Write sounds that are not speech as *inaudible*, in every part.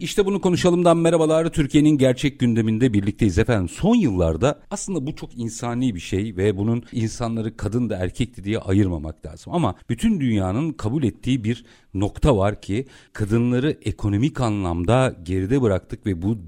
İşte bunu konuşalımdan merhabalar. Türkiye'nin gerçek gündeminde birlikteyiz efendim. Son yıllarda aslında bu çok insani bir şey ve bunun insanları kadın da erkekti diye ayırmamak lazım. Ama bütün dünyanın kabul ettiği bir nokta var ki kadınları ekonomik anlamda geride bıraktık ve bu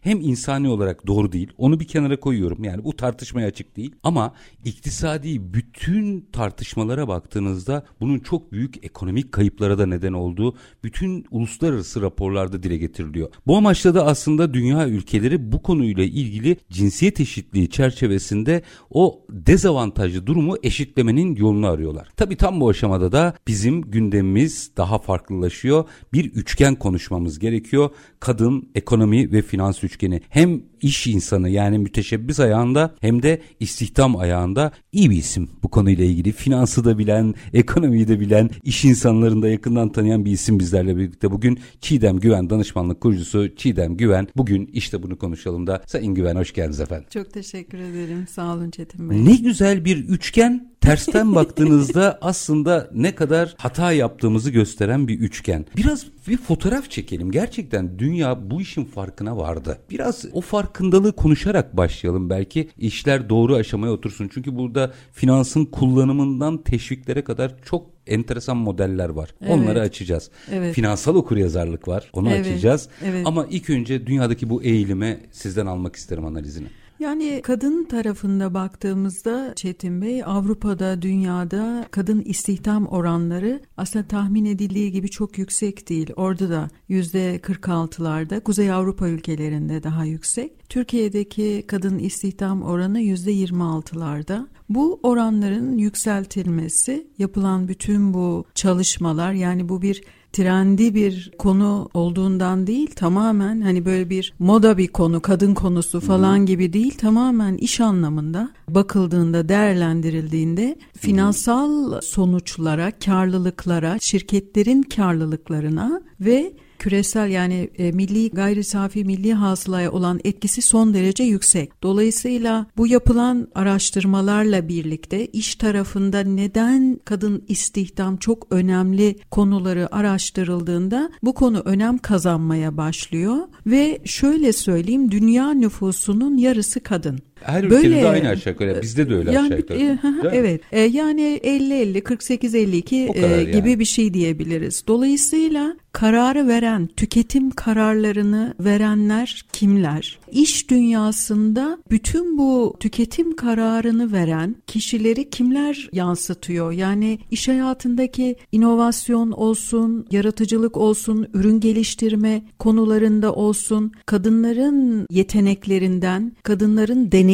hem insani olarak doğru değil. Onu bir kenara koyuyorum. Yani bu tartışmaya açık değil. Ama iktisadi bütün tartışmalara baktığınızda bunun çok büyük ekonomik kayıplara da neden olduğu bütün uluslararası raporlarda dile getiriliyor. Bu amaçla da aslında dünya ülkeleri bu konuyla ilgili cinsiyet eşitliği çerçevesinde o dezavantajlı durumu eşitlemenin yolunu arıyorlar. Tabi tam bu aşamada da bizim gündemimiz daha daha farklılaşıyor. Bir üçgen konuşmamız gerekiyor. Kadın, ekonomi ve finans üçgeni. Hem iş insanı yani müteşebbis ayağında hem de istihdam ayağında iyi bir isim bu konuyla ilgili. Finansı da bilen, ekonomiyi de bilen, iş insanlarını da yakından tanıyan bir isim bizlerle birlikte. Bugün Çiğdem Güven danışmanlık kurucusu Çiğdem Güven. Bugün işte bunu konuşalım da Sayın Güven hoş geldiniz efendim. Çok teşekkür ederim. Sağ olun Çetin Bey. Ne güzel bir üçgen tersten baktığınızda *laughs* aslında ne kadar hata yaptığımızı gösteren bir üçgen. Biraz bir fotoğraf çekelim. Gerçekten dünya bu işin farkına vardı. Biraz o farkındalığı konuşarak başlayalım belki işler doğru aşamaya otursun. Çünkü burada finansın kullanımından teşviklere kadar çok enteresan modeller var. Evet. Onları açacağız. Evet. Finansal okuryazarlık var. Onu evet. açacağız. Evet. Ama ilk önce dünyadaki bu eğilime sizden almak isterim analizini. Yani kadın tarafında baktığımızda Çetin Bey Avrupa'da dünyada kadın istihdam oranları aslında tahmin edildiği gibi çok yüksek değil. Orada da yüzde 46'larda Kuzey Avrupa ülkelerinde daha yüksek. Türkiye'deki kadın istihdam oranı yüzde 26'larda. Bu oranların yükseltilmesi yapılan bütün bu çalışmalar yani bu bir trendi bir konu olduğundan değil tamamen hani böyle bir moda bir konu kadın konusu falan hmm. gibi değil tamamen iş anlamında bakıldığında değerlendirildiğinde finansal sonuçlara karlılıklara şirketlerin karlılıklarına ve küresel yani e, milli gayri safi milli hasılaya olan etkisi son derece yüksek. Dolayısıyla bu yapılan araştırmalarla birlikte iş tarafında neden kadın istihdam çok önemli konuları araştırıldığında bu konu önem kazanmaya başlıyor ve şöyle söyleyeyim dünya nüfusunun yarısı kadın. Her Böyle, ülkede de aynı aşağı yukarı. Bizde de öyle yani, aşağı yukarı. E, evet. E, yani 50-50, 48-52 e, gibi yani. bir şey diyebiliriz. Dolayısıyla kararı veren, tüketim kararlarını verenler kimler? İş dünyasında bütün bu tüketim kararını veren kişileri kimler yansıtıyor? Yani iş hayatındaki inovasyon olsun, yaratıcılık olsun, ürün geliştirme konularında olsun, kadınların yeteneklerinden, kadınların deneyimlerinden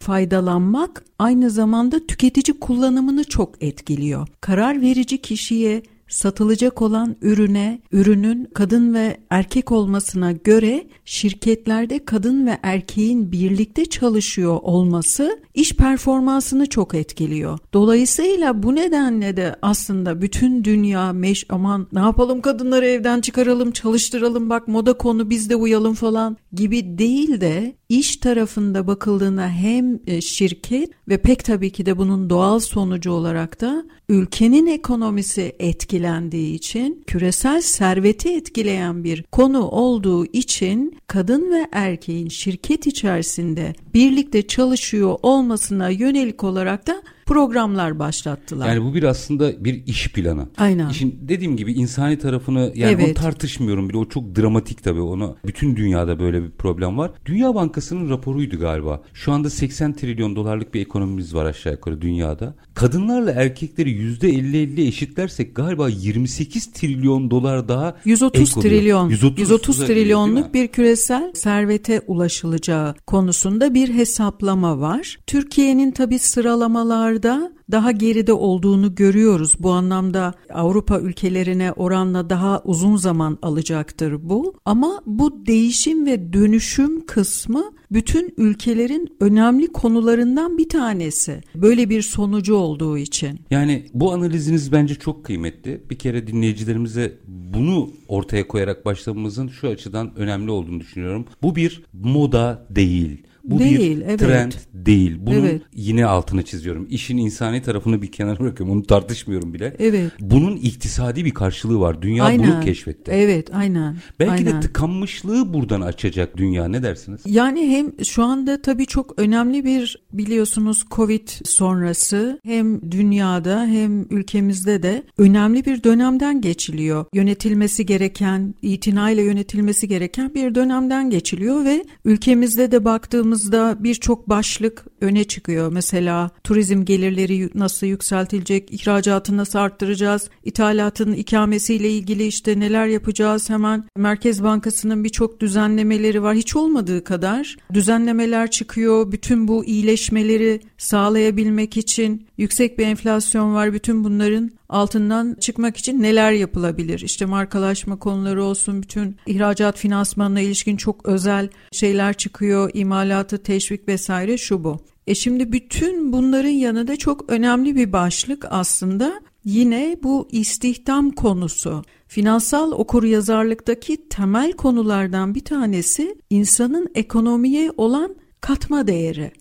faydalanmak aynı zamanda tüketici kullanımını çok etkiliyor. Karar verici kişiye satılacak olan ürüne, ürünün kadın ve erkek olmasına göre şirketlerde kadın ve erkeğin birlikte çalışıyor olması iş performansını çok etkiliyor. Dolayısıyla bu nedenle de aslında bütün dünya meş aman ne yapalım kadınları evden çıkaralım, çalıştıralım bak moda konu biz de uyalım falan gibi değil de iş tarafında bakıldığında hem e, şirket ve pek tabii ki de bunun doğal sonucu olarak da ülkenin ekonomisi etkilendiği için küresel serveti etkileyen bir konu olduğu için kadın ve erkeğin şirket içerisinde birlikte çalışıyor olmasına yönelik olarak da programlar başlattılar. Yani bu bir aslında bir iş planı. Aynen. İşin dediğim gibi insani tarafını yani evet. onu tartışmıyorum bile o çok dramatik tabii onu bütün dünyada böyle bir problem var. Dünya Bankası'nın raporuydu galiba. Şu anda 80 trilyon dolarlık bir ekonomimiz var aşağı yukarı dünyada. Kadınlarla erkekleri %50-50 eşitlersek galiba 28 trilyon dolar daha 130 trilyon 130, 130 trilyonluk bir küresel servete ulaşılacağı konusunda bir hesaplama var. Türkiye'nin tabi sıralamalar konularda daha geride olduğunu görüyoruz. Bu anlamda Avrupa ülkelerine oranla daha uzun zaman alacaktır bu. Ama bu değişim ve dönüşüm kısmı bütün ülkelerin önemli konularından bir tanesi. Böyle bir sonucu olduğu için. Yani bu analiziniz bence çok kıymetli. Bir kere dinleyicilerimize bunu ortaya koyarak başlamamızın şu açıdan önemli olduğunu düşünüyorum. Bu bir moda değil. Bu değil, bir evet. trend değil. Bunun evet. yine altını çiziyorum. İşin insani tarafını bir kenara bırakıyorum. Onu tartışmıyorum bile. Evet. Bunun iktisadi bir karşılığı var. Dünya aynen. bunu keşfetti. Evet, aynen. Belki aynen. de tıkanmışlığı buradan açacak dünya. Ne dersiniz? Yani hem şu anda tabii çok önemli bir biliyorsunuz Covid sonrası hem dünyada hem ülkemizde de önemli bir dönemden geçiliyor. Yönetilmesi gereken, itinayla yönetilmesi gereken bir dönemden geçiliyor ve ülkemizde de baktığımız baktığımızda birçok başlık öne çıkıyor. Mesela turizm gelirleri nasıl yükseltilecek, ihracatı nasıl arttıracağız, ithalatın ikamesiyle ilgili işte neler yapacağız hemen. Merkez Bankası'nın birçok düzenlemeleri var. Hiç olmadığı kadar düzenlemeler çıkıyor. Bütün bu iyileşmeleri sağlayabilmek için yüksek bir enflasyon var. Bütün bunların altından çıkmak için neler yapılabilir? İşte markalaşma konuları olsun, bütün ihracat finansmanına ilişkin çok özel şeyler çıkıyor, imalatı teşvik vesaire şu bu. E şimdi bütün bunların yanında çok önemli bir başlık aslında yine bu istihdam konusu. Finansal okuryazarlıktaki temel konulardan bir tanesi insanın ekonomiye olan katma değeri.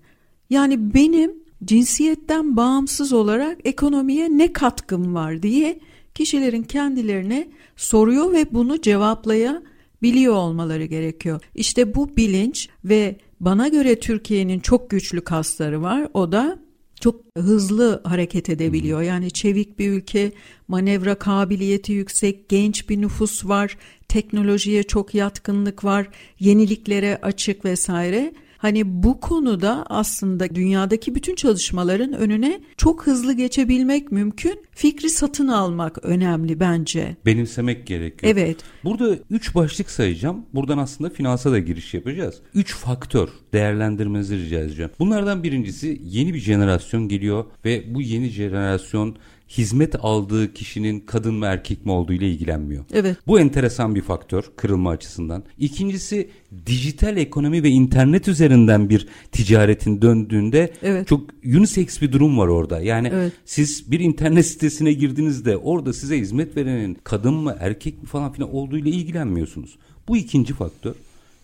Yani benim cinsiyetten bağımsız olarak ekonomiye ne katkım var diye kişilerin kendilerine soruyor ve bunu cevaplayabiliyor olmaları gerekiyor. İşte bu bilinç ve bana göre Türkiye'nin çok güçlü kasları var. O da çok hızlı hareket edebiliyor. Yani çevik bir ülke, manevra kabiliyeti yüksek, genç bir nüfus var, teknolojiye çok yatkınlık var, yeniliklere açık vesaire. Hani bu konuda aslında dünyadaki bütün çalışmaların önüne çok hızlı geçebilmek mümkün. Fikri satın almak önemli bence. Benimsemek gerekiyor. Evet. Burada üç başlık sayacağım. Buradan aslında finansa da giriş yapacağız. Üç faktör değerlendirmenizi rica edeceğim. Bunlardan birincisi yeni bir jenerasyon geliyor ve bu yeni jenerasyon hizmet aldığı kişinin kadın mı erkek mi olduğu ile ilgilenmiyor. Evet. Bu enteresan bir faktör kırılma açısından. İkincisi dijital ekonomi ve internet üzerinden bir ticaretin döndüğünde evet. çok unisex bir durum var orada. Yani evet. siz bir internet sitesine girdiğinizde orada size hizmet verenin kadın mı erkek mi falan filan olduğu ile ilgilenmiyorsunuz. Bu ikinci faktör.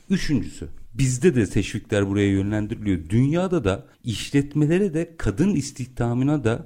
Üçüncüsü bizde de teşvikler buraya yönlendiriliyor. Dünyada da işletmelere de kadın istihdamına da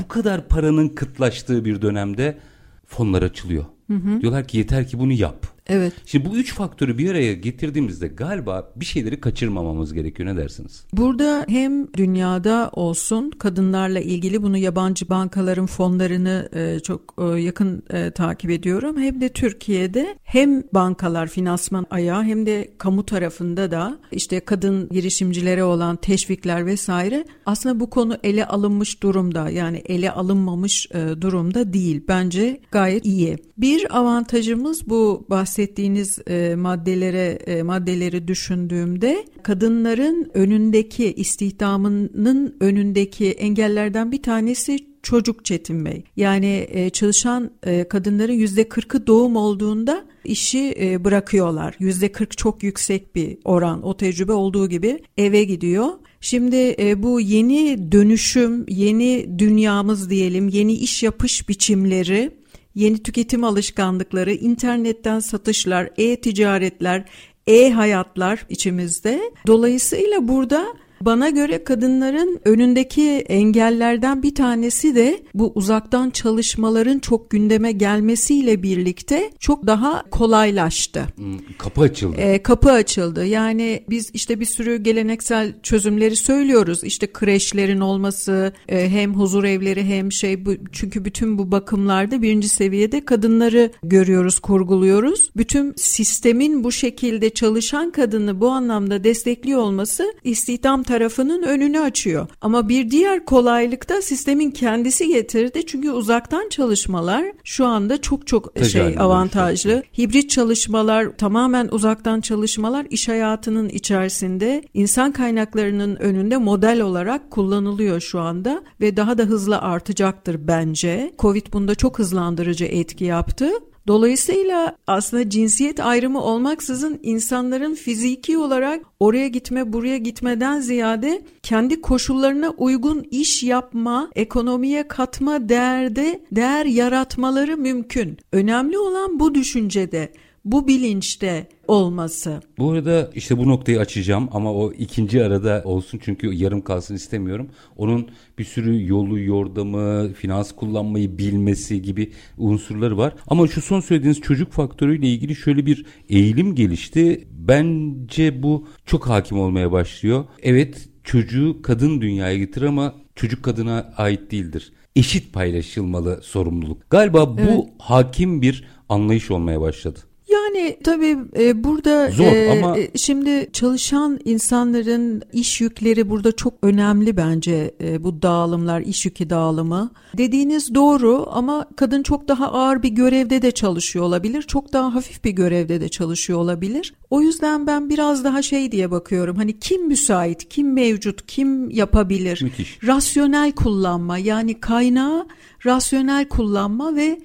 bu kadar paranın kıtlaştığı bir dönemde fonlar açılıyor. Hı hı. Diyorlar ki yeter ki bunu yap. Evet. Şimdi bu üç faktörü bir araya getirdiğimizde galiba bir şeyleri kaçırmamamız gerekiyor. Ne dersiniz? Burada hem dünyada olsun kadınlarla ilgili bunu yabancı bankaların fonlarını e, çok e, yakın e, takip ediyorum. Hem de Türkiye'de hem bankalar finansman ayağı hem de kamu tarafında da işte kadın girişimcilere olan teşvikler vesaire aslında bu konu ele alınmış durumda. Yani ele alınmamış e, durumda değil. Bence gayet iyi. Bir avantajımız bu bahsettiğimiz bahsettiğiniz e, maddelere e, maddeleri düşündüğümde kadınların önündeki istihdamının önündeki engellerden bir tanesi çocuk çetinme. Yani e, çalışan e, kadınların yüzde kırkı doğum olduğunda işi e, bırakıyorlar. Yüzde kırk çok yüksek bir oran. O tecrübe olduğu gibi eve gidiyor. Şimdi e, bu yeni dönüşüm, yeni dünyamız diyelim, yeni iş yapış biçimleri yeni tüketim alışkanlıkları, internetten satışlar, e-ticaretler, e-hayatlar içimizde. Dolayısıyla burada bana göre kadınların önündeki engellerden bir tanesi de bu uzaktan çalışmaların çok gündeme gelmesiyle birlikte çok daha kolaylaştı. Hmm, kapı açıldı. Ee, kapı açıldı. Yani biz işte bir sürü geleneksel çözümleri söylüyoruz. İşte kreşlerin olması, e, hem huzur evleri hem şey bu çünkü bütün bu bakımlarda birinci seviyede kadınları görüyoruz, kurguluyoruz. Bütün sistemin bu şekilde çalışan kadını bu anlamda destekliyor olması istihdam tarafının önünü açıyor. Ama bir diğer kolaylık da sistemin kendisi getirdi. Çünkü uzaktan çalışmalar şu anda çok çok Tecelli şey avantajlı. Hibrit çalışmalar, tamamen uzaktan çalışmalar iş hayatının içerisinde insan kaynaklarının önünde model olarak kullanılıyor şu anda ve daha da hızlı artacaktır bence. Covid bunda çok hızlandırıcı etki yaptı. Dolayısıyla aslında cinsiyet ayrımı olmaksızın insanların fiziki olarak oraya gitme buraya gitmeden ziyade kendi koşullarına uygun iş yapma, ekonomiye katma değerde değer yaratmaları mümkün. Önemli olan bu düşüncede bu bilinçte olması. Bu arada işte bu noktayı açacağım ama o ikinci arada olsun çünkü yarım kalsın istemiyorum. Onun bir sürü yolu, yordamı, finans kullanmayı bilmesi gibi unsurları var. Ama şu son söylediğiniz çocuk faktörüyle ilgili şöyle bir eğilim gelişti. Bence bu çok hakim olmaya başlıyor. Evet çocuğu kadın dünyaya getir ama çocuk kadına ait değildir. Eşit paylaşılmalı sorumluluk. Galiba bu evet. hakim bir anlayış olmaya başladı. Yani tabii e, burada Zor, e, ama... E, şimdi çalışan insanların iş yükleri burada çok önemli bence e, bu dağılımlar, iş yükü dağılımı. Dediğiniz doğru ama kadın çok daha ağır bir görevde de çalışıyor olabilir, çok daha hafif bir görevde de çalışıyor olabilir. O yüzden ben biraz daha şey diye bakıyorum. Hani kim müsait, kim mevcut, kim yapabilir? Müthiş. Rasyonel kullanma yani kaynağı rasyonel kullanma ve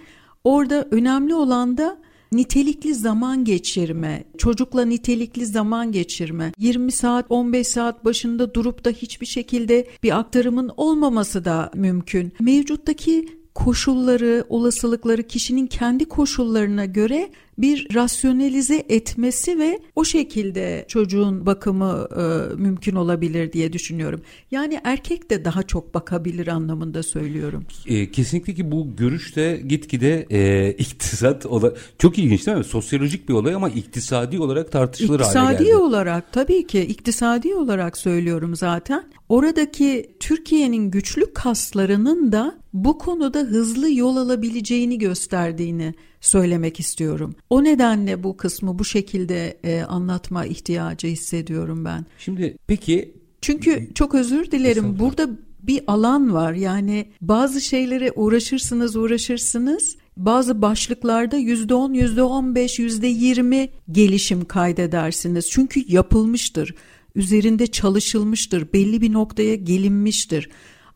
orada önemli olan da nitelikli zaman geçirme, çocukla nitelikli zaman geçirme, 20 saat 15 saat başında durup da hiçbir şekilde bir aktarımın olmaması da mümkün. Mevcuttaki koşulları, olasılıkları kişinin kendi koşullarına göre bir rasyonelize etmesi ve o şekilde çocuğun bakımı e, mümkün olabilir diye düşünüyorum. Yani erkek de daha çok bakabilir anlamında söylüyorum. E, kesinlikle ki bu görüş de gitgide e, *laughs* iktisat ola çok ilginç değil mi? Sosyolojik bir olay ama iktisadi olarak tartışılır iktisadi hale geldi. İktisadi olarak tabii ki iktisadi olarak söylüyorum zaten. Oradaki Türkiye'nin güçlü kaslarının da bu konuda hızlı yol alabileceğini gösterdiğini söylemek istiyorum. O nedenle bu kısmı bu şekilde e, anlatma ihtiyacı hissediyorum ben. Şimdi peki çünkü çok özür dilerim burada bir alan var yani bazı şeylere uğraşırsınız uğraşırsınız bazı başlıklarda yüzde on, yüzde on beş, yüzde yirmi gelişim kaydedersiniz. Çünkü yapılmıştır, üzerinde çalışılmıştır, belli bir noktaya gelinmiştir.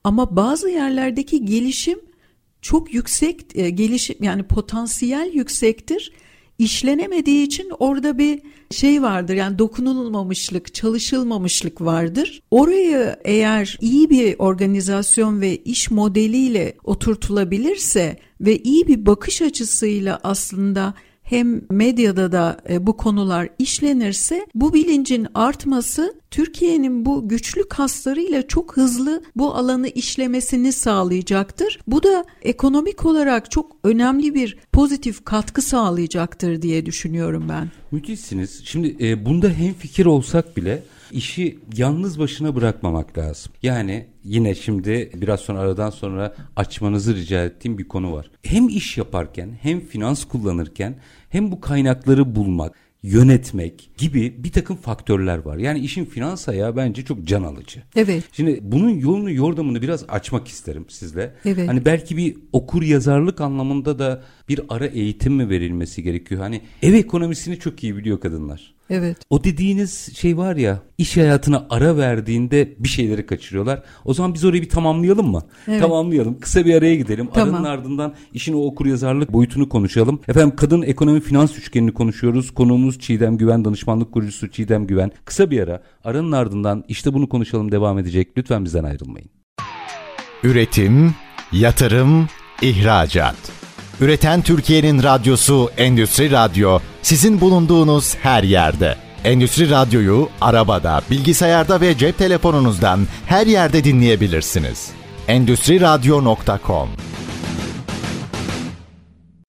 Ama bazı yerlerdeki gelişim çok yüksek e, gelişim yani potansiyel yüksektir. İşlenemediği için orada bir şey vardır yani dokunulmamışlık, çalışılmamışlık vardır. Orayı eğer iyi bir organizasyon ve iş modeliyle oturtulabilirse ve iyi bir bakış açısıyla aslında hem medyada da e, bu konular işlenirse bu bilincin artması Türkiye'nin bu güçlü kaslarıyla çok hızlı bu alanı işlemesini sağlayacaktır. Bu da ekonomik olarak çok önemli bir pozitif katkı sağlayacaktır diye düşünüyorum ben. Müthişsiniz. Şimdi e, bunda hem fikir olsak bile işi yalnız başına bırakmamak lazım. Yani yine şimdi biraz sonra aradan sonra açmanızı rica ettiğim bir konu var. Hem iş yaparken hem finans kullanırken hem bu kaynakları bulmak yönetmek gibi bir takım faktörler var. Yani işin finans ayağı bence çok can alıcı. Evet. Şimdi bunun yolunu yordamını biraz açmak isterim sizle. Evet. Hani belki bir okur yazarlık anlamında da bir ara eğitim mi verilmesi gerekiyor? Hani ev ekonomisini çok iyi biliyor kadınlar. Evet. O dediğiniz şey var ya iş hayatına ara verdiğinde bir şeyleri kaçırıyorlar. O zaman biz orayı bir tamamlayalım mı? Evet. Tamamlayalım. Kısa bir araya gidelim. Tamam. Aranın ardından işin o okur yazarlık boyutunu konuşalım. Efendim kadın ekonomi finans üçgenini konuşuyoruz. Konuğumuz Çiğdem Güven danışmanlık kurucusu Çiğdem Güven. Kısa bir ara aranın ardından işte bunu konuşalım devam edecek. Lütfen bizden ayrılmayın. Üretim, yatırım, ihracat. Üreten Türkiye'nin radyosu Endüstri Radyo sizin bulunduğunuz her yerde. Endüstri Radyo'yu arabada, bilgisayarda ve cep telefonunuzdan her yerde dinleyebilirsiniz. Endüstri Radyo.com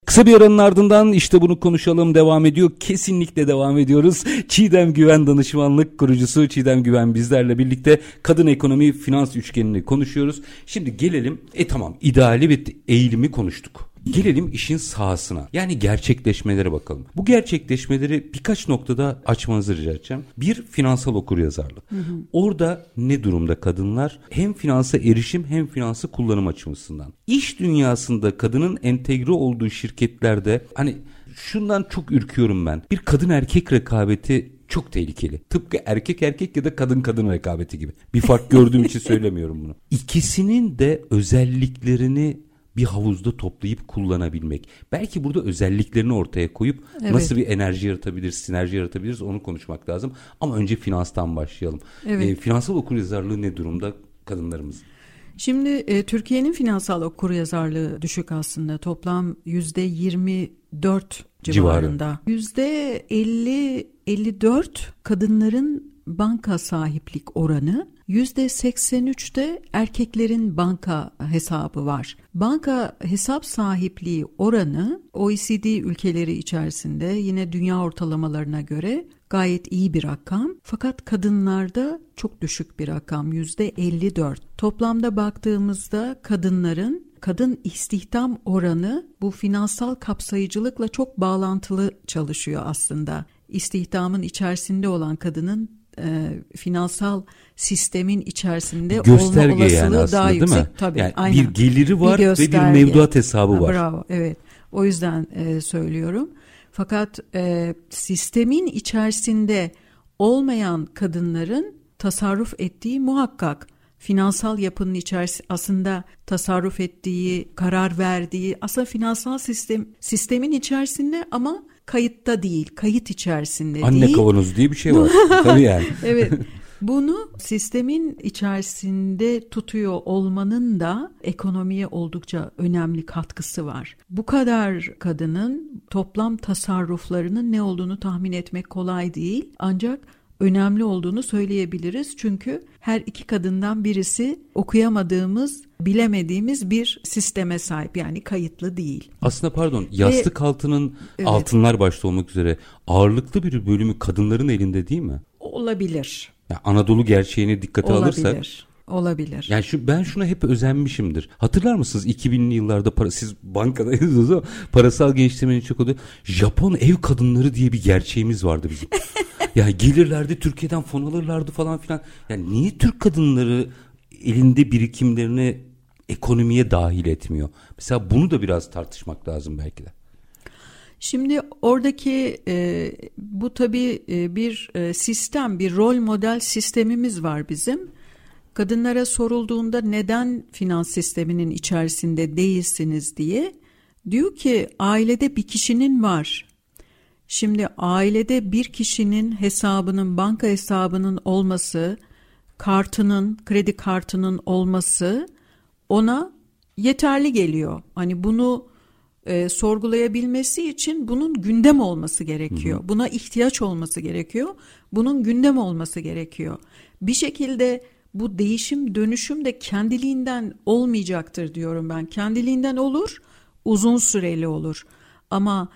Kısa bir aranın ardından işte bunu konuşalım devam ediyor. Kesinlikle devam ediyoruz. Çiğdem Güven danışmanlık kurucusu Çiğdem Güven bizlerle birlikte kadın ekonomi finans üçgenini konuşuyoruz. Şimdi gelelim e tamam ideali ve eğilimi konuştuk. Gelelim işin sahasına. Yani gerçekleşmelere bakalım. Bu gerçekleşmeleri birkaç noktada açmanızı rica edeceğim. Bir finansal okuryazarlık. Hı hı. Orada ne durumda kadınlar? Hem finansa erişim hem finansı kullanım açısından. İş dünyasında kadının entegre olduğu şirketlerde hani şundan çok ürküyorum ben. Bir kadın erkek rekabeti çok tehlikeli. Tıpkı erkek erkek ya da kadın kadın rekabeti gibi. Bir fark gördüğüm için *laughs* söylemiyorum bunu. İkisinin de özelliklerini bir havuzda toplayıp kullanabilmek. Belki burada özelliklerini ortaya koyup evet. nasıl bir enerji yaratabiliriz, sinerji yaratabiliriz onu konuşmak lazım. Ama önce finanstan başlayalım. Evet. E, finansal okuryazarlığı ne durumda kadınlarımız? Şimdi e, Türkiye'nin finansal okuryazarlığı düşük aslında. Toplam yüzde 24 civarında. Yüzde 50 54 kadınların banka sahiplik oranı %83'te erkeklerin banka hesabı var. Banka hesap sahipliği oranı OECD ülkeleri içerisinde yine dünya ortalamalarına göre gayet iyi bir rakam. Fakat kadınlarda çok düşük bir rakam %54. Toplamda baktığımızda kadınların kadın istihdam oranı bu finansal kapsayıcılıkla çok bağlantılı çalışıyor aslında. İstihdamın içerisinde olan kadının e, finansal sistemin içerisinde gösterge olma olasılığı yani aslında, daha yüksek. Değil mi? Tabii, yani aynen. Bir geliri var bir ve bir mevduat hesabı var. Bravo, evet. O yüzden e, söylüyorum. Fakat e, sistemin içerisinde olmayan kadınların tasarruf ettiği muhakkak finansal yapının içerisinde aslında tasarruf ettiği, karar verdiği aslında finansal sistem sistemin içerisinde ama kayıtta değil, kayıt içerisinde Anne değil. Anne kavanozu diye bir şey var. *laughs* Tabii yani. evet. Bunu sistemin içerisinde tutuyor olmanın da ekonomiye oldukça önemli katkısı var. Bu kadar kadının toplam tasarruflarının ne olduğunu tahmin etmek kolay değil. Ancak önemli olduğunu söyleyebiliriz. Çünkü her iki kadından birisi okuyamadığımız, bilemediğimiz bir sisteme sahip. Yani kayıtlı değil. Aslında pardon, yastık Ve, altının evet. altınlar başta olmak üzere ağırlıklı bir bölümü kadınların elinde değil mi? Olabilir. Yani Anadolu gerçeğini dikkate Olabilir. alırsak Olabilir. Yani şu ben şuna hep özenmişimdir. Hatırlar mısınız 2000'li yıllarda para siz bankadaydınız ama parasal genişlemenin çok oldu. Japon ev kadınları diye bir gerçeğimiz vardı bizim. *laughs* yani gelirlerdi Türkiye'den fon alırlardı falan filan. Yani niye Türk kadınları elinde birikimlerini ekonomiye dahil etmiyor? Mesela bunu da biraz tartışmak lazım belki de. Şimdi oradaki e, bu tabii e, bir e, sistem, bir rol model sistemimiz var bizim. Kadınlara sorulduğunda neden finans sisteminin içerisinde değilsiniz diye diyor ki ailede bir kişinin var. Şimdi ailede bir kişinin hesabının, banka hesabının olması, kartının, kredi kartının olması ona yeterli geliyor. Hani bunu e, sorgulayabilmesi için bunun gündem olması gerekiyor. Hı hı. Buna ihtiyaç olması gerekiyor. Bunun gündem olması gerekiyor. Bir şekilde bu değişim dönüşüm de kendiliğinden olmayacaktır diyorum ben. Kendiliğinden olur, uzun süreli olur. Ama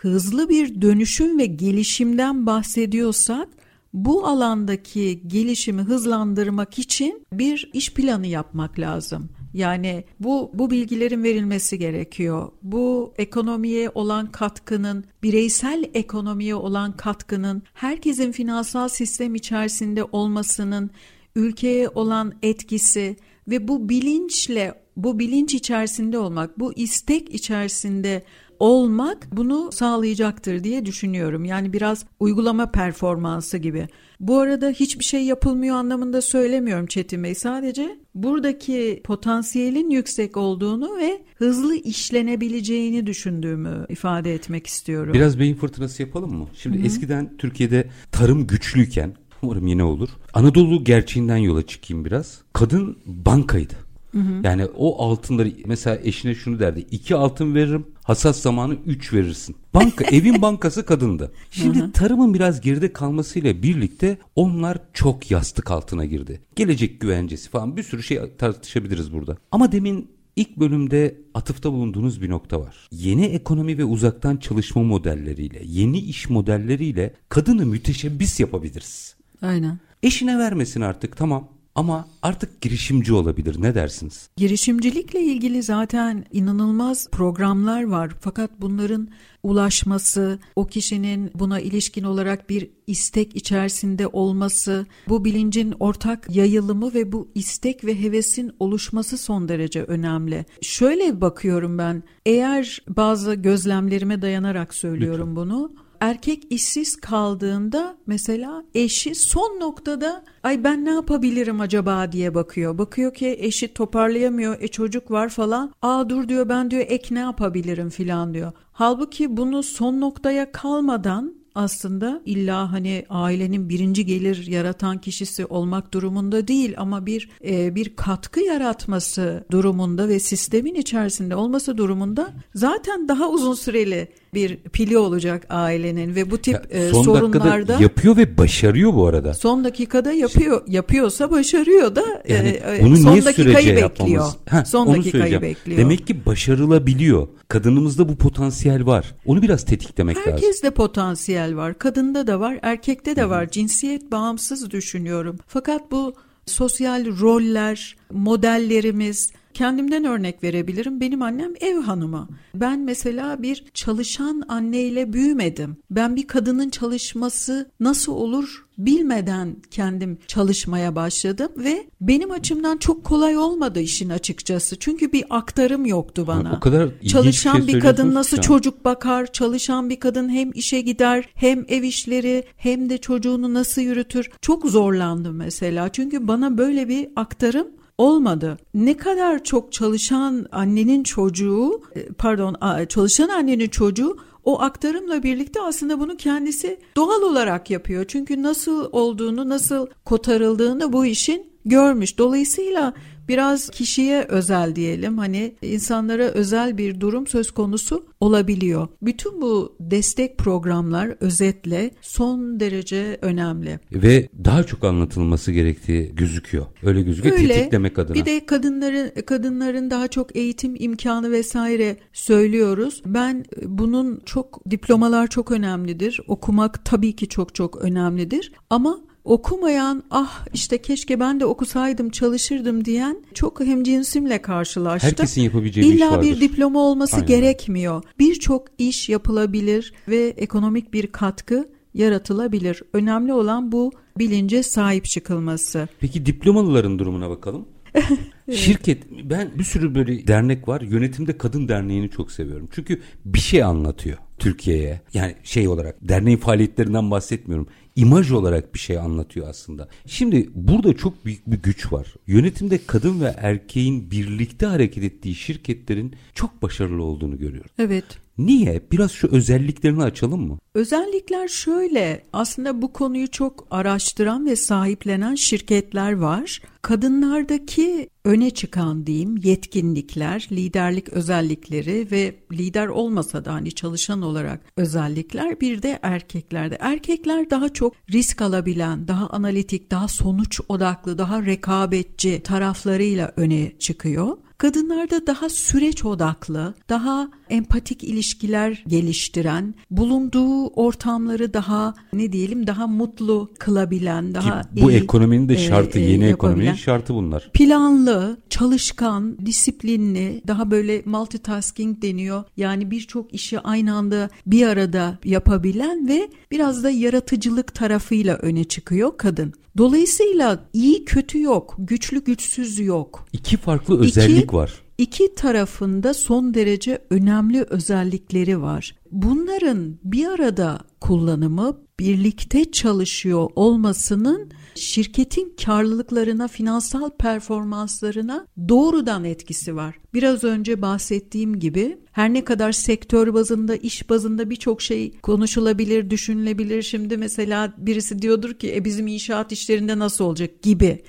hızlı bir dönüşüm ve gelişimden bahsediyorsak bu alandaki gelişimi hızlandırmak için bir iş planı yapmak lazım. Yani bu bu bilgilerin verilmesi gerekiyor. Bu ekonomiye olan katkının, bireysel ekonomiye olan katkının, herkesin finansal sistem içerisinde olmasının ülkeye olan etkisi ve bu bilinçle bu bilinç içerisinde olmak, bu istek içerisinde olmak bunu sağlayacaktır diye düşünüyorum. Yani biraz uygulama performansı gibi. Bu arada hiçbir şey yapılmıyor anlamında söylemiyorum Çetin Bey. Sadece buradaki potansiyelin yüksek olduğunu ve hızlı işlenebileceğini düşündüğümü ifade etmek istiyorum. Biraz beyin fırtınası yapalım mı? Şimdi Hı-hı. eskiden Türkiye'de tarım güçlüyken umarım yine olur. Anadolu gerçeğinden yola çıkayım biraz. Kadın bankaydı. Hı hı. Yani o altınları mesela eşine şunu derdi. iki altın veririm hasat zamanı üç verirsin. Banka *laughs* evin bankası kadındı. Şimdi hı hı. tarımın biraz geride kalmasıyla birlikte onlar çok yastık altına girdi. Gelecek güvencesi falan bir sürü şey tartışabiliriz burada. Ama demin İlk bölümde atıfta bulunduğunuz bir nokta var. Yeni ekonomi ve uzaktan çalışma modelleriyle, yeni iş modelleriyle kadını müteşebbis yapabiliriz. Aynen. Eşine vermesin artık tamam ama artık girişimci olabilir ne dersiniz? Girişimcilikle ilgili zaten inanılmaz programlar var fakat bunların ulaşması, o kişinin buna ilişkin olarak bir istek içerisinde olması, bu bilincin ortak yayılımı ve bu istek ve hevesin oluşması son derece önemli. Şöyle bakıyorum ben, eğer bazı gözlemlerime dayanarak söylüyorum Lütfen. bunu erkek işsiz kaldığında mesela eşi son noktada ay ben ne yapabilirim acaba diye bakıyor. Bakıyor ki eşi toparlayamıyor, e çocuk var falan. Aa dur diyor ben diyor ek ne yapabilirim filan diyor. Halbuki bunu son noktaya kalmadan aslında illa hani ailenin birinci gelir yaratan kişisi olmak durumunda değil ama bir e, bir katkı yaratması durumunda ve sistemin içerisinde olması durumunda zaten daha uzun süreli bir pili olacak ailenin ve bu tip ya, e, son sorunlarda yapıyor ve başarıyor bu arada. Son dakikada yapıyor. Yapıyorsa başarıyor da yani e, bunu son niye dakikayı bekliyor. Ha, son dakikayı bekliyor. Demek ki başarılabiliyor. Kadınımızda bu potansiyel var. Onu biraz tetiklemek Herkes lazım. Herkeste potansiyel var. Kadında da var, erkekte de var. Cinsiyet bağımsız düşünüyorum. Fakat bu sosyal roller, modellerimiz, Kendimden örnek verebilirim. Benim annem ev hanımı. Ben mesela bir çalışan anneyle büyümedim. Ben bir kadının çalışması nasıl olur bilmeden kendim çalışmaya başladım ve benim açımdan çok kolay olmadı işin açıkçası. Çünkü bir aktarım yoktu bana. O kadar çalışan bir, şey bir kadın nasıl çocuk bakar, çalışan bir kadın hem işe gider, hem ev işleri, hem de çocuğunu nasıl yürütür. Çok zorlandım mesela. Çünkü bana böyle bir aktarım olmadı. Ne kadar çok çalışan annenin çocuğu, e, pardon, çalışan annenin çocuğu o aktarımla birlikte aslında bunu kendisi doğal olarak yapıyor. Çünkü nasıl olduğunu, nasıl kotarıldığını bu işin görmüş. Dolayısıyla biraz kişiye özel diyelim hani insanlara özel bir durum söz konusu olabiliyor. Bütün bu destek programlar özetle son derece önemli. Ve daha çok anlatılması gerektiği gözüküyor. Öyle gözüküyor Öyle, tetiklemek adına. Bir de kadınların kadınların daha çok eğitim imkanı vesaire söylüyoruz. Ben bunun çok diplomalar çok önemlidir. Okumak tabii ki çok çok önemlidir. Ama okumayan ah işte keşke ben de okusaydım çalışırdım diyen çok hemcinsimle karşılaştım. Herkesin yapabileceği İlla bir iş vardır. bir diploma olması Aynen. gerekmiyor. Birçok iş yapılabilir ve ekonomik bir katkı yaratılabilir. Önemli olan bu bilince sahip çıkılması. Peki diplomalıların durumuna bakalım. *laughs* Şirket ben bir sürü böyle dernek var. Yönetimde kadın derneğini çok seviyorum. Çünkü bir şey anlatıyor Türkiye'ye. Yani şey olarak derneğin faaliyetlerinden bahsetmiyorum imaj olarak bir şey anlatıyor aslında. Şimdi burada çok büyük bir güç var. Yönetimde kadın ve erkeğin birlikte hareket ettiği şirketlerin çok başarılı olduğunu görüyoruz. Evet. Niye? Biraz şu özelliklerini açalım mı? Özellikler şöyle. Aslında bu konuyu çok araştıran ve sahiplenen şirketler var. Kadınlardaki öne çıkan diyeyim yetkinlikler, liderlik özellikleri ve lider olmasa da hani çalışan olarak özellikler bir de erkeklerde. Erkekler daha çok risk alabilen, daha analitik, daha sonuç odaklı, daha rekabetçi taraflarıyla öne çıkıyor. Kadınlarda daha süreç odaklı, daha empatik ilişkiler geliştiren, bulunduğu ortamları daha ne diyelim daha mutlu kılabilen, daha Ki bu iyi, ekonominin de şartı, e, yeni ekonominin şartı bunlar. Planlı, çalışkan, disiplinli, daha böyle multitasking deniyor. Yani birçok işi aynı anda bir arada yapabilen ve biraz da yaratıcılık tarafıyla öne çıkıyor kadın. Dolayısıyla iyi kötü yok, güçlü güçsüz yok. İki farklı özellik İki, var. İki tarafında son derece önemli özellikleri var. Bunların bir arada kullanımı birlikte çalışıyor olmasının şirketin karlılıklarına, finansal performanslarına doğrudan etkisi var. Biraz önce bahsettiğim gibi her ne kadar sektör bazında, iş bazında birçok şey konuşulabilir, düşünülebilir. Şimdi mesela birisi diyordur ki e bizim inşaat işlerinde nasıl olacak gibi.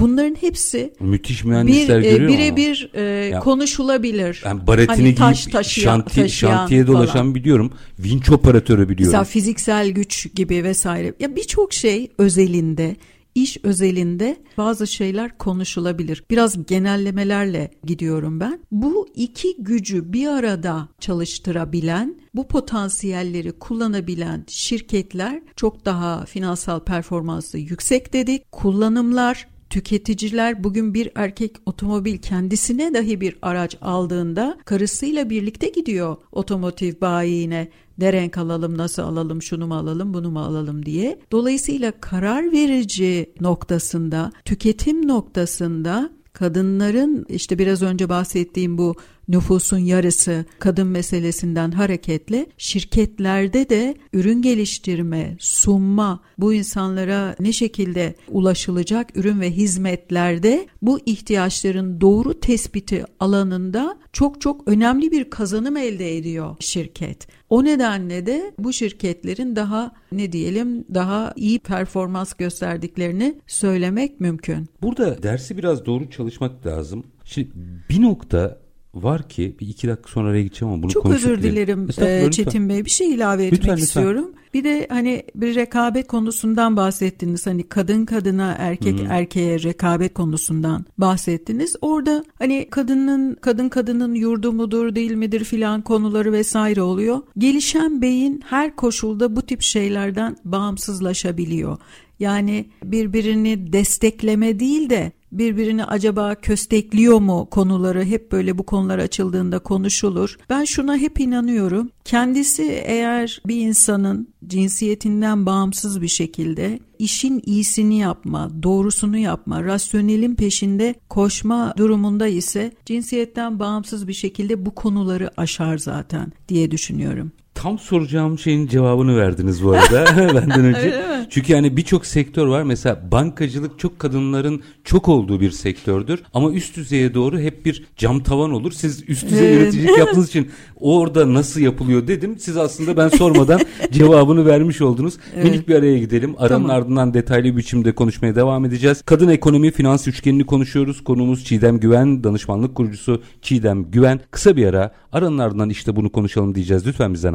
Bunların hepsi müthiş mühendisler bir, e, görüyor birebir e, ya, konuşulabilir. Ben baretini hani taş giyip taşıyan, şanti, şantiye dolaşan falan. biliyorum. Vinç operatörü biliyorum. Mesela fiziksel güç gibi vesaire. Ya birçok şey özelinde iş özelinde bazı şeyler konuşulabilir. Biraz genellemelerle gidiyorum ben. Bu iki gücü bir arada çalıştırabilen, bu potansiyelleri kullanabilen şirketler çok daha finansal performansı yüksek dedik. Kullanımlar tüketiciler bugün bir erkek otomobil kendisine dahi bir araç aldığında karısıyla birlikte gidiyor otomotiv bayiine ne alalım, nasıl alalım, şunu mu alalım, bunu mu alalım diye. Dolayısıyla karar verici noktasında, tüketim noktasında kadınların işte biraz önce bahsettiğim bu nüfusun yarısı kadın meselesinden hareketle şirketlerde de ürün geliştirme, sunma, bu insanlara ne şekilde ulaşılacak ürün ve hizmetlerde bu ihtiyaçların doğru tespiti alanında çok çok önemli bir kazanım elde ediyor şirket. O nedenle de bu şirketlerin daha ne diyelim daha iyi performans gösterdiklerini söylemek mümkün. Burada dersi biraz doğru çalışmak lazım. Şimdi bir nokta var ki bir iki dakika sonra araya gideceğim ama bunu Çok özür dilerim e, Çetin Bey bir şey ilave etmek lütfen, istiyorum. Lütfen. Bir de hani bir rekabet konusundan bahsettiniz. Hani kadın kadına erkek Hı-hı. erkeğe rekabet konusundan bahsettiniz. Orada hani kadının kadın kadının yurdu mudur değil midir filan konuları vesaire oluyor. Gelişen beyin her koşulda bu tip şeylerden bağımsızlaşabiliyor. Yani birbirini destekleme değil de birbirini acaba köstekliyor mu konuları hep böyle bu konular açıldığında konuşulur. Ben şuna hep inanıyorum. Kendisi eğer bir insanın cinsiyetinden bağımsız bir şekilde işin iyisini yapma, doğrusunu yapma, rasyonelin peşinde koşma durumunda ise cinsiyetten bağımsız bir şekilde bu konuları aşar zaten diye düşünüyorum. Tam soracağım şeyin cevabını verdiniz bu arada *laughs* *laughs* benden önce. Çünkü yani birçok sektör var. Mesela bankacılık çok kadınların çok olduğu bir sektördür. Ama üst düzeye doğru hep bir cam tavan olur. Siz üst düzey yöneticilik yaptığınız için orada nasıl yapılıyor dedim. Siz aslında ben sormadan *laughs* cevabını vermiş oldunuz. Evet. Minik bir araya gidelim. Aranın tamam. ardından detaylı bir biçimde konuşmaya devam edeceğiz. Kadın ekonomi finans üçgenini konuşuyoruz. Konuğumuz Çiğdem Güven, danışmanlık kurucusu Çiğdem Güven. Kısa bir ara. Aranın ardından işte bunu konuşalım diyeceğiz. Lütfen bizden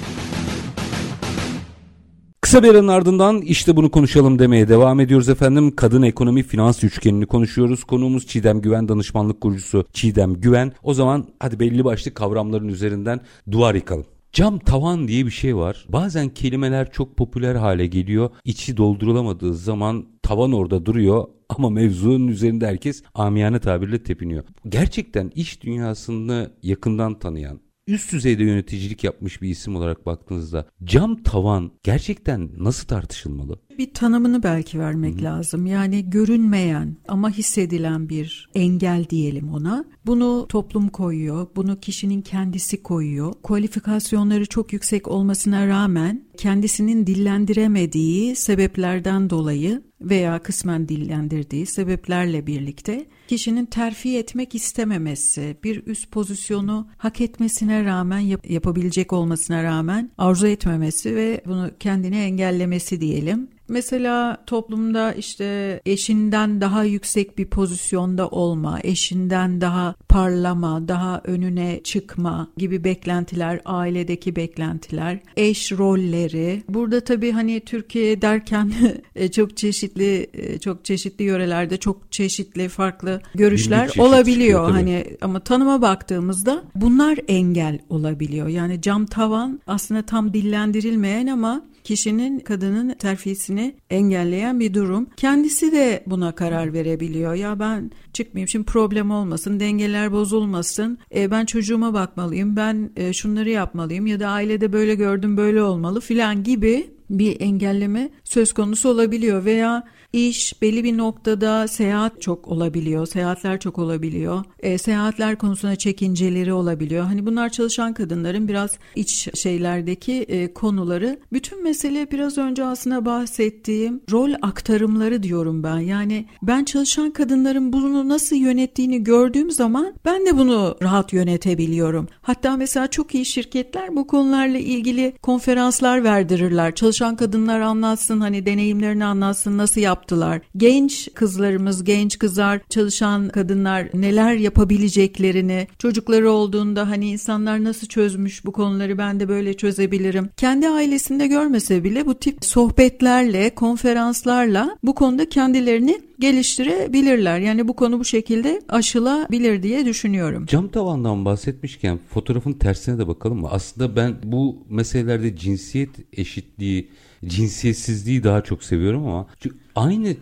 Kısa bir aranın ardından işte bunu konuşalım demeye devam ediyoruz efendim. Kadın ekonomi finans üçgenini konuşuyoruz. Konuğumuz Çiğdem Güven danışmanlık kurucusu Çiğdem Güven. O zaman hadi belli başlı kavramların üzerinden duvar yıkalım. Cam tavan diye bir şey var. Bazen kelimeler çok popüler hale geliyor. İçi doldurulamadığı zaman tavan orada duruyor ama mevzunun üzerinde herkes amiyane tabirle tepiniyor. Gerçekten iş dünyasını yakından tanıyan, üst düzeyde yöneticilik yapmış bir isim olarak baktığınızda cam tavan gerçekten nasıl tartışılmalı? Bir tanımını belki vermek Hı-hı. lazım. Yani görünmeyen ama hissedilen bir engel diyelim ona. Bunu toplum koyuyor, bunu kişinin kendisi koyuyor. Kualifikasyonları çok yüksek olmasına rağmen kendisinin dillendiremediği sebeplerden dolayı veya kısmen dillendirdiği sebeplerle birlikte kişinin terfi etmek istememesi, bir üst pozisyonu hak etmesine rağmen yap- yapabilecek olmasına rağmen arzu etmemesi ve bunu kendine engellemesi diyelim. Mesela toplumda işte eşinden daha yüksek bir pozisyonda olma, eşinden daha parlama, daha önüne çıkma gibi beklentiler, ailedeki beklentiler, eş rolleri. Burada tabii hani Türkiye derken *laughs* e, çok çeşitli e, çok çeşitli yörelerde çok çeşitli farklı görüşler olabiliyor. Çıkıyor, hani ama tanıma baktığımızda bunlar engel olabiliyor. Yani cam tavan aslında tam dillendirilmeyen ama kişinin kadının terfisini engelleyen bir durum. Kendisi de buna karar verebiliyor. Ya ben çıkmayayım şimdi problem olmasın, dengeler bozulmasın. E, ben çocuğuma bakmalıyım, ben e, şunları yapmalıyım ya da ailede böyle gördüm böyle olmalı filan gibi bir engelleme söz konusu olabiliyor veya İş belli bir noktada seyahat çok olabiliyor, seyahatler çok olabiliyor. E, seyahatler konusunda çekinceleri olabiliyor. Hani bunlar çalışan kadınların biraz iç şeylerdeki e, konuları. Bütün mesele biraz önce aslında bahsettiğim rol aktarımları diyorum ben. Yani ben çalışan kadınların bunu nasıl yönettiğini gördüğüm zaman ben de bunu rahat yönetebiliyorum. Hatta mesela çok iyi şirketler bu konularla ilgili konferanslar verdirirler. Çalışan kadınlar anlatsın hani deneyimlerini anlatsın nasıl yap yaptılar. Genç kızlarımız, genç kızlar, çalışan kadınlar neler yapabileceklerini, çocukları olduğunda hani insanlar nasıl çözmüş bu konuları ben de böyle çözebilirim. Kendi ailesinde görmese bile bu tip sohbetlerle, konferanslarla bu konuda kendilerini geliştirebilirler. Yani bu konu bu şekilde aşılabilir diye düşünüyorum. Cam tavandan bahsetmişken fotoğrafın tersine de bakalım mı? Aslında ben bu meselelerde cinsiyet eşitliği cinsiyetsizliği daha çok seviyorum ama aynı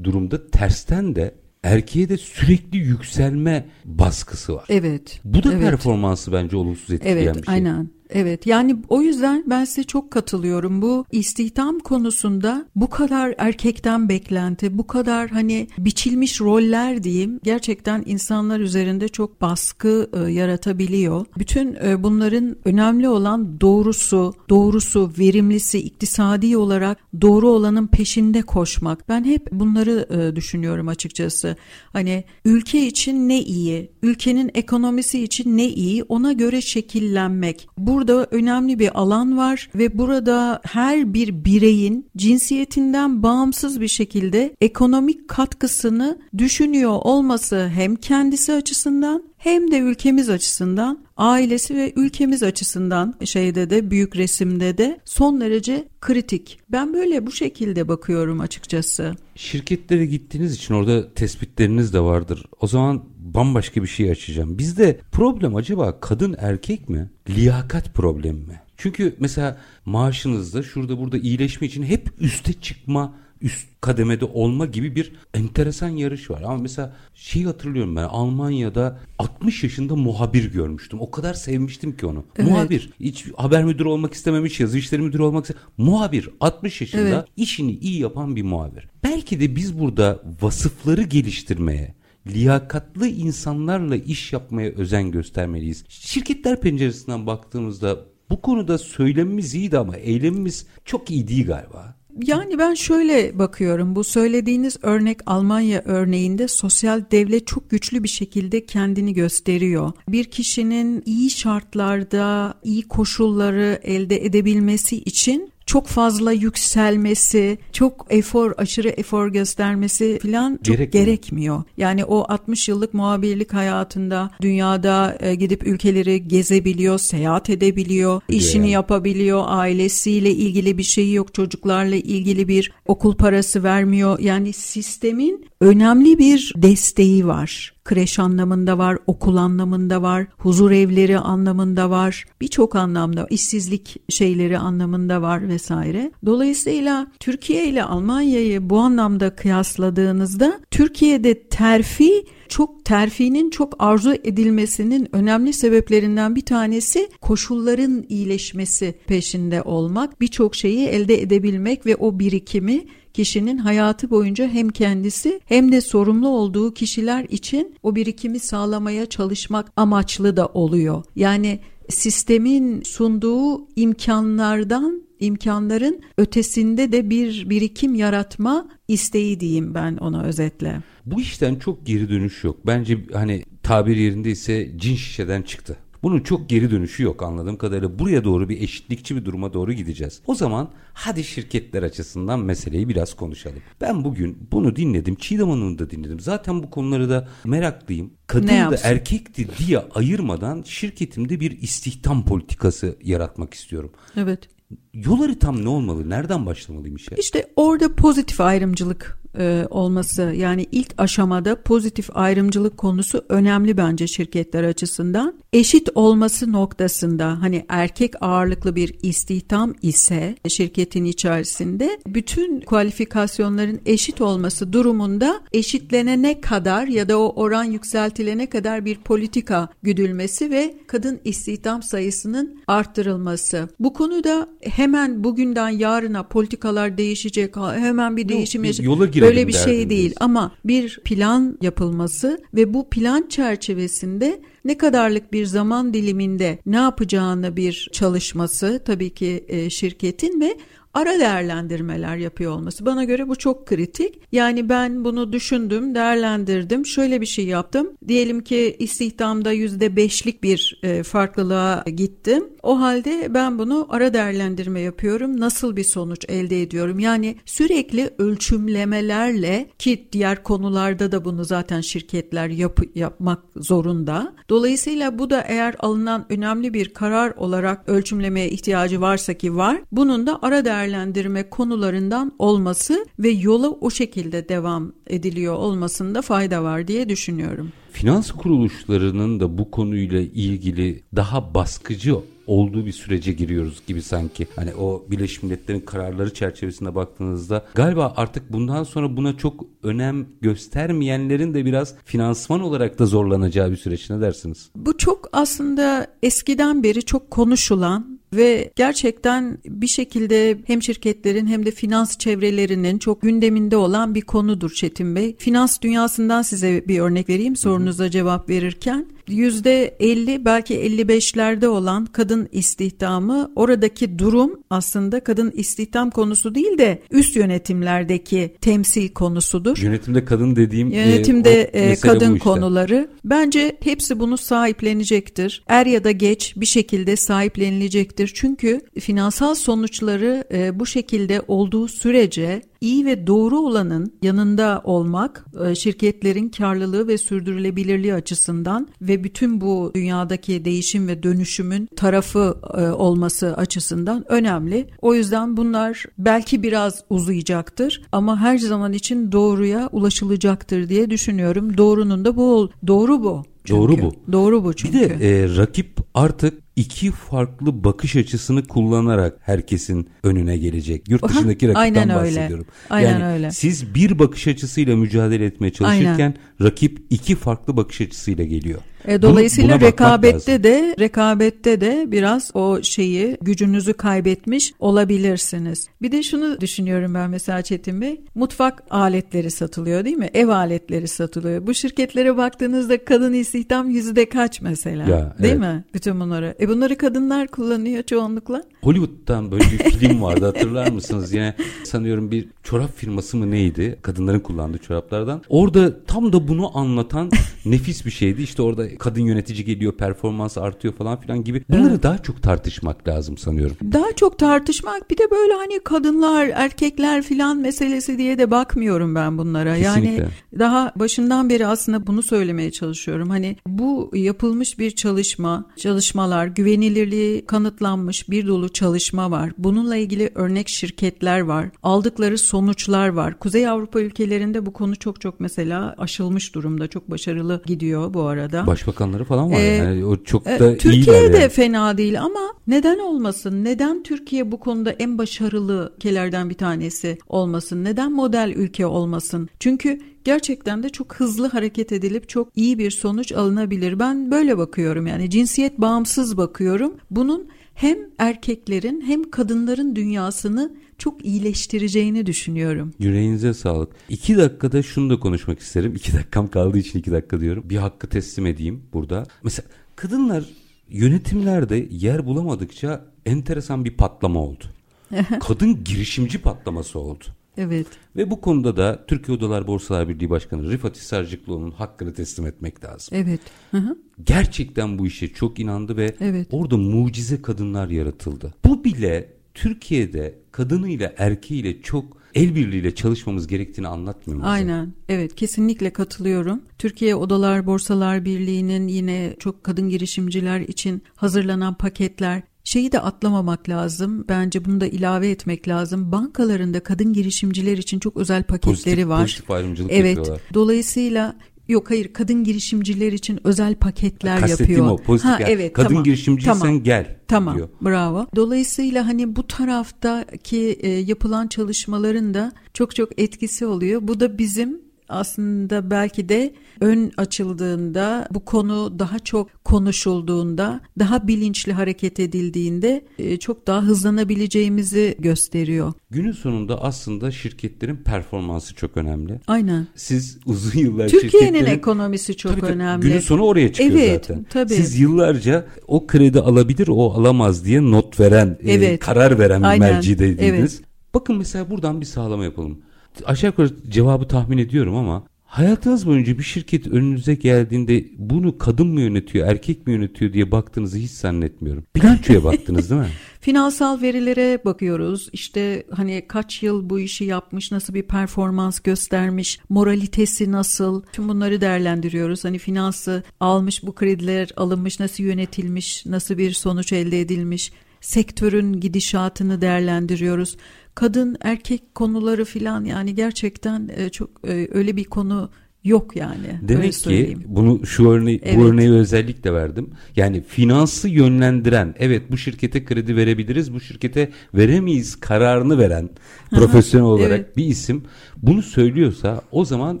durumda tersten de erkeğe de sürekli yükselme baskısı var. Evet. Bu da evet. performansı bence olumsuz etkileyen evet, bir şey. Aynen. Evet yani o yüzden ben size çok katılıyorum. Bu istihdam konusunda bu kadar erkekten beklenti, bu kadar hani biçilmiş roller diyeyim gerçekten insanlar üzerinde çok baskı e, yaratabiliyor. Bütün e, bunların önemli olan doğrusu, doğrusu, verimlisi, iktisadi olarak doğru olanın peşinde koşmak. Ben hep bunları e, düşünüyorum açıkçası. Hani ülke için ne iyi, ülkenin ekonomisi için ne iyi ona göre şekillenmek. Bu burada önemli bir alan var ve burada her bir bireyin cinsiyetinden bağımsız bir şekilde ekonomik katkısını düşünüyor olması hem kendisi açısından hem de ülkemiz açısından ailesi ve ülkemiz açısından şeyde de büyük resimde de son derece kritik. Ben böyle bu şekilde bakıyorum açıkçası. Şirketlere gittiğiniz için orada tespitleriniz de vardır. O zaman bambaşka bir şey açacağım. Bizde problem acaba kadın erkek mi? Liyakat problemi mi? Çünkü mesela maaşınızda şurada burada iyileşme için hep üste çıkma üst kademede olma gibi bir enteresan yarış var. Ama mesela şey hatırlıyorum ben Almanya'da 60 yaşında muhabir görmüştüm. O kadar sevmiştim ki onu. Evet. Muhabir. Hiç haber müdürü olmak istememiş, yazı işleri müdürü olmak istememiş. Muhabir. 60 yaşında evet. işini iyi yapan bir muhabir. Belki de biz burada vasıfları geliştirmeye, liyakatlı insanlarla iş yapmaya özen göstermeliyiz. Şirketler penceresinden baktığımızda bu konuda söylemimiz iyiydi ama eylemimiz çok iyi değil galiba. Yani ben şöyle bakıyorum bu söylediğiniz örnek Almanya örneğinde sosyal devlet çok güçlü bir şekilde kendini gösteriyor. Bir kişinin iyi şartlarda iyi koşulları elde edebilmesi için çok fazla yükselmesi, çok efor, aşırı efor göstermesi falan çok gerekmiyor. gerekmiyor. Yani o 60 yıllık muhabirlik hayatında dünyada e, gidip ülkeleri gezebiliyor, seyahat edebiliyor, Biliyor işini yapabiliyor, ailesiyle ilgili bir şeyi yok, çocuklarla ilgili bir okul parası vermiyor. Yani sistemin önemli bir desteği var kreş anlamında var, okul anlamında var, huzur evleri anlamında var, birçok anlamda işsizlik şeyleri anlamında var vesaire. Dolayısıyla Türkiye ile Almanya'yı bu anlamda kıyasladığınızda Türkiye'de terfi çok terfinin çok arzu edilmesinin önemli sebeplerinden bir tanesi koşulların iyileşmesi peşinde olmak, birçok şeyi elde edebilmek ve o birikimi kişinin hayatı boyunca hem kendisi hem de sorumlu olduğu kişiler için o birikimi sağlamaya çalışmak amaçlı da oluyor. Yani sistemin sunduğu imkanlardan imkanların ötesinde de bir birikim yaratma isteği diyeyim ben ona özetle. Bu işten çok geri dönüş yok. Bence hani tabir yerindeyse cin şişeden çıktı. Bunun çok geri dönüşü yok anladığım kadarıyla. Buraya doğru bir eşitlikçi bir duruma doğru gideceğiz. O zaman hadi şirketler açısından meseleyi biraz konuşalım. Ben bugün bunu dinledim. Çiğdem Hanım'ı da dinledim. Zaten bu konuları da meraklıyım. Kadın da erkekti diye ayırmadan şirketimde bir istihdam politikası yaratmak istiyorum. Evet. Yol tam ne olmalı? Nereden başlamalıyım işe? İşte orada pozitif ayrımcılık e, olması yani ilk aşamada pozitif ayrımcılık konusu önemli bence şirketler açısından. Eşit olması noktasında hani erkek ağırlıklı bir istihdam ise şirketin içerisinde bütün kualifikasyonların eşit olması durumunda eşitlenene kadar ya da o oran yükseltilene kadar bir politika güdülmesi ve kadın istihdam sayısının arttırılması. Bu konuda hemen bugünden yarına politikalar değişecek hemen bir değişim Yola Böyle bir şey değil ama bir plan yapılması ve bu plan çerçevesinde ne kadarlık bir zaman diliminde ne yapacağını bir çalışması tabii ki e, şirketin ve ara değerlendirmeler yapıyor olması. Bana göre bu çok kritik. Yani ben bunu düşündüm, değerlendirdim. Şöyle bir şey yaptım. Diyelim ki istihdamda yüzde beşlik bir e, farklılığa gittim. O halde ben bunu ara değerlendirme yapıyorum. Nasıl bir sonuç elde ediyorum? Yani sürekli ölçümlemelerle ki diğer konularda da bunu zaten şirketler yap, yapmak zorunda. Dolayısıyla bu da eğer alınan önemli bir karar olarak ölçümlemeye ihtiyacı varsa ki var. Bunun da ara değerlendirme değerlendirme konularından olması ve yola o şekilde devam ediliyor olmasında fayda var diye düşünüyorum. Finans kuruluşlarının da bu konuyla ilgili daha baskıcı olduğu bir sürece giriyoruz gibi sanki. Hani o Birleşmiş Milletler'in kararları çerçevesinde baktığınızda galiba artık bundan sonra buna çok önem göstermeyenlerin de biraz finansman olarak da zorlanacağı bir süreç ne dersiniz? Bu çok aslında eskiden beri çok konuşulan ve gerçekten bir şekilde hem şirketlerin hem de finans çevrelerinin çok gündeminde olan bir konudur Çetin Bey. Finans dünyasından size bir örnek vereyim sorunuza cevap verirken. %50 belki 55'lerde olan kadın istihdamı oradaki durum aslında kadın istihdam konusu değil de üst yönetimlerdeki temsil konusudur. Yönetimde kadın dediğim e, yönetimde e, kadın işte. konuları bence hepsi bunu sahiplenecektir. Er ya da geç bir şekilde sahiplenilecektir. Çünkü finansal sonuçları e, bu şekilde olduğu sürece iyi ve doğru olanın yanında olmak e, şirketlerin karlılığı ve sürdürülebilirliği açısından ve bütün bu dünyadaki değişim ve dönüşümün tarafı e, olması açısından önemli. O yüzden bunlar belki biraz uzayacaktır ama her zaman için doğruya ulaşılacaktır diye düşünüyorum. Doğrunun da bu doğru bu. Çünkü. Doğru bu. Doğru bu çünkü. Bir de e, rakip artık iki farklı bakış açısını kullanarak herkesin önüne gelecek. Yurt dışındaki rakipten bahsediyorum. Aynen yani öyle. Siz bir bakış açısıyla mücadele etmeye çalışırken aynen. rakip iki farklı bakış açısıyla geliyor. E, dolayısıyla buna, buna rekabette de rekabette de biraz o şeyi gücünüzü kaybetmiş olabilirsiniz. Bir de şunu düşünüyorum ben mesela Çetin Bey. Mutfak aletleri satılıyor değil mi? Ev aletleri satılıyor. Bu şirketlere baktığınızda kadın istihdam yüzde kaç mesela? Ya, değil evet. mi? Bütün bunları. E bunları kadınlar kullanıyor çoğunlukla. Hollywood'dan böyle bir film vardı hatırlar mısınız? Yine sanıyorum bir çorap firması mı neydi? Kadınların kullandığı çoraplardan. Orada tam da bunu anlatan nefis bir şeydi. İşte orada kadın yönetici geliyor, performans artıyor falan filan gibi. Bunları evet. daha çok tartışmak lazım sanıyorum. Daha çok tartışmak bir de böyle hani kadınlar, erkekler filan meselesi diye de bakmıyorum ben bunlara. Kesinlikle. Yani daha başından beri aslında bunu söylemeye çalışıyorum. Hani bu yapılmış bir çalışma, çalışmalar, güvenilirliği kanıtlanmış bir dolu çalışma var. Bununla ilgili örnek şirketler var. Aldıkları sonuçlar var. Kuzey Avrupa ülkelerinde bu konu çok çok mesela aşılmış durumda. Çok başarılı gidiyor bu arada. Başbakanları falan var. Ee, yani o çok e, da e, Türkiye de yani. fena değil ama neden olmasın? Neden Türkiye bu konuda en başarılı ülkelerden bir tanesi olmasın? Neden model ülke olmasın? Çünkü gerçekten de çok hızlı hareket edilip çok iyi bir sonuç alınabilir. Ben böyle bakıyorum yani cinsiyet bağımsız bakıyorum. Bunun hem erkeklerin hem kadınların dünyasını çok iyileştireceğini düşünüyorum. Yüreğinize sağlık. İki dakikada şunu da konuşmak isterim. İki dakikam kaldığı için iki dakika diyorum. Bir hakkı teslim edeyim burada. Mesela kadınlar yönetimlerde yer bulamadıkça enteresan bir patlama oldu. *laughs* Kadın girişimci patlaması oldu. Evet. Ve bu konuda da Türkiye Odalar Borsalar Birliği Başkanı Rifat Hisarcıklıoğlu'nun hakkını teslim etmek lazım. Evet. Hı hı. Gerçekten bu işe çok inandı ve evet. orada mucize kadınlar yaratıldı. Bu bile Türkiye'de kadınıyla erkeğiyle çok el birliğiyle çalışmamız gerektiğini anlatmıyor mu? Aynen. Evet kesinlikle katılıyorum. Türkiye Odalar Borsalar Birliği'nin yine çok kadın girişimciler için hazırlanan paketler Şeyi de atlamamak lazım. Bence bunu da ilave etmek lazım. Bankalarında kadın girişimciler için çok özel paketleri pozitif, var. Pozitif ayrımcılık evet. yapıyorlar. Dolayısıyla Yok hayır kadın girişimciler için özel paketler Kastettiğim yapıyor. o pozitif. Ha, yani. evet, kadın tamam, girişimciysen tamam, gel tamam, diyor. Bravo. Dolayısıyla hani bu taraftaki e, yapılan çalışmaların da çok çok etkisi oluyor. Bu da bizim aslında belki de ön açıldığında bu konu daha çok konuşulduğunda daha bilinçli hareket edildiğinde e, çok daha hızlanabileceğimizi gösteriyor. Günün sonunda aslında şirketlerin performansı çok önemli. Aynen. Siz uzun yıllar Türkiye'nin ekonomisi çok tabii, önemli. Günün sonu oraya çıkıyor evet, zaten. Tabii. Siz yıllarca o kredi alabilir o alamaz diye not veren, e, evet. e, karar veren bir merci dediğiniz. Evet. Bakın mesela buradan bir sağlama yapalım aşağı yukarı cevabı tahmin ediyorum ama hayatınız boyunca bir şirket önünüze geldiğinde bunu kadın mı yönetiyor, erkek mi yönetiyor diye baktığınızı hiç zannetmiyorum. Bilançoya baktınız değil mi? *laughs* Finansal verilere bakıyoruz. İşte hani kaç yıl bu işi yapmış, nasıl bir performans göstermiş, moralitesi nasıl? Tüm bunları değerlendiriyoruz. Hani finansı almış, bu krediler alınmış, nasıl yönetilmiş, nasıl bir sonuç elde edilmiş? sektörün gidişatını değerlendiriyoruz kadın erkek konuları filan yani gerçekten e, çok e, öyle bir konu yok yani. Demek ki bunu şu örneği evet. bu örneği özellikle verdim. Yani finansı yönlendiren, evet bu şirkete kredi verebiliriz, bu şirkete veremeyiz kararını veren profesyonel olarak evet. bir isim bunu söylüyorsa o zaman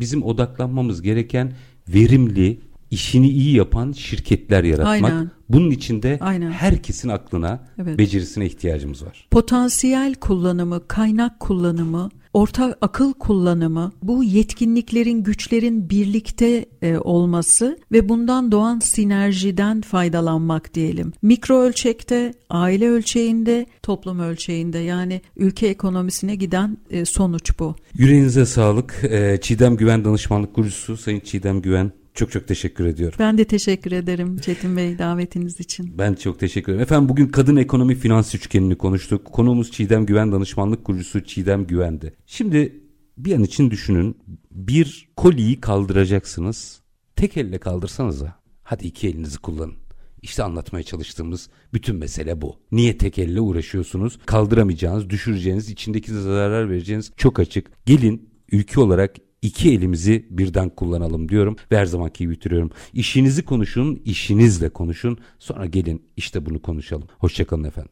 bizim odaklanmamız gereken verimli, işini iyi yapan şirketler yaratmak. Aynen. Bunun için de Aynen. herkesin aklına, evet. becerisine ihtiyacımız var. Potansiyel kullanımı, kaynak kullanımı, ortak akıl kullanımı, bu yetkinliklerin, güçlerin birlikte e, olması ve bundan doğan sinerjiden faydalanmak diyelim. Mikro ölçekte, aile ölçeğinde, toplum ölçeğinde yani ülke ekonomisine giden e, sonuç bu. Yüreğinize sağlık. E, Çiğdem Güven Danışmanlık Kurucusu Sayın Çiğdem Güven çok çok teşekkür ediyorum. Ben de teşekkür ederim Çetin Bey davetiniz için. Ben çok teşekkür ederim. Efendim bugün kadın ekonomi finans üçgenini konuştuk. Konuğumuz Çiğdem Güven danışmanlık kurucusu Çiğdem Güvendi. Şimdi bir an için düşünün. Bir koliyi kaldıracaksınız. Tek elle kaldırsanıza. Hadi iki elinizi kullanın. İşte anlatmaya çalıştığımız bütün mesele bu. Niye tek elle uğraşıyorsunuz? Kaldıramayacağınız, düşüreceğiniz, içindeki zarar vereceğiniz çok açık. Gelin ülke olarak iki elimizi birden kullanalım diyorum ve her zamanki bitiriyorum. İşinizi konuşun, işinizle konuşun. Sonra gelin işte bunu konuşalım. Hoşçakalın efendim.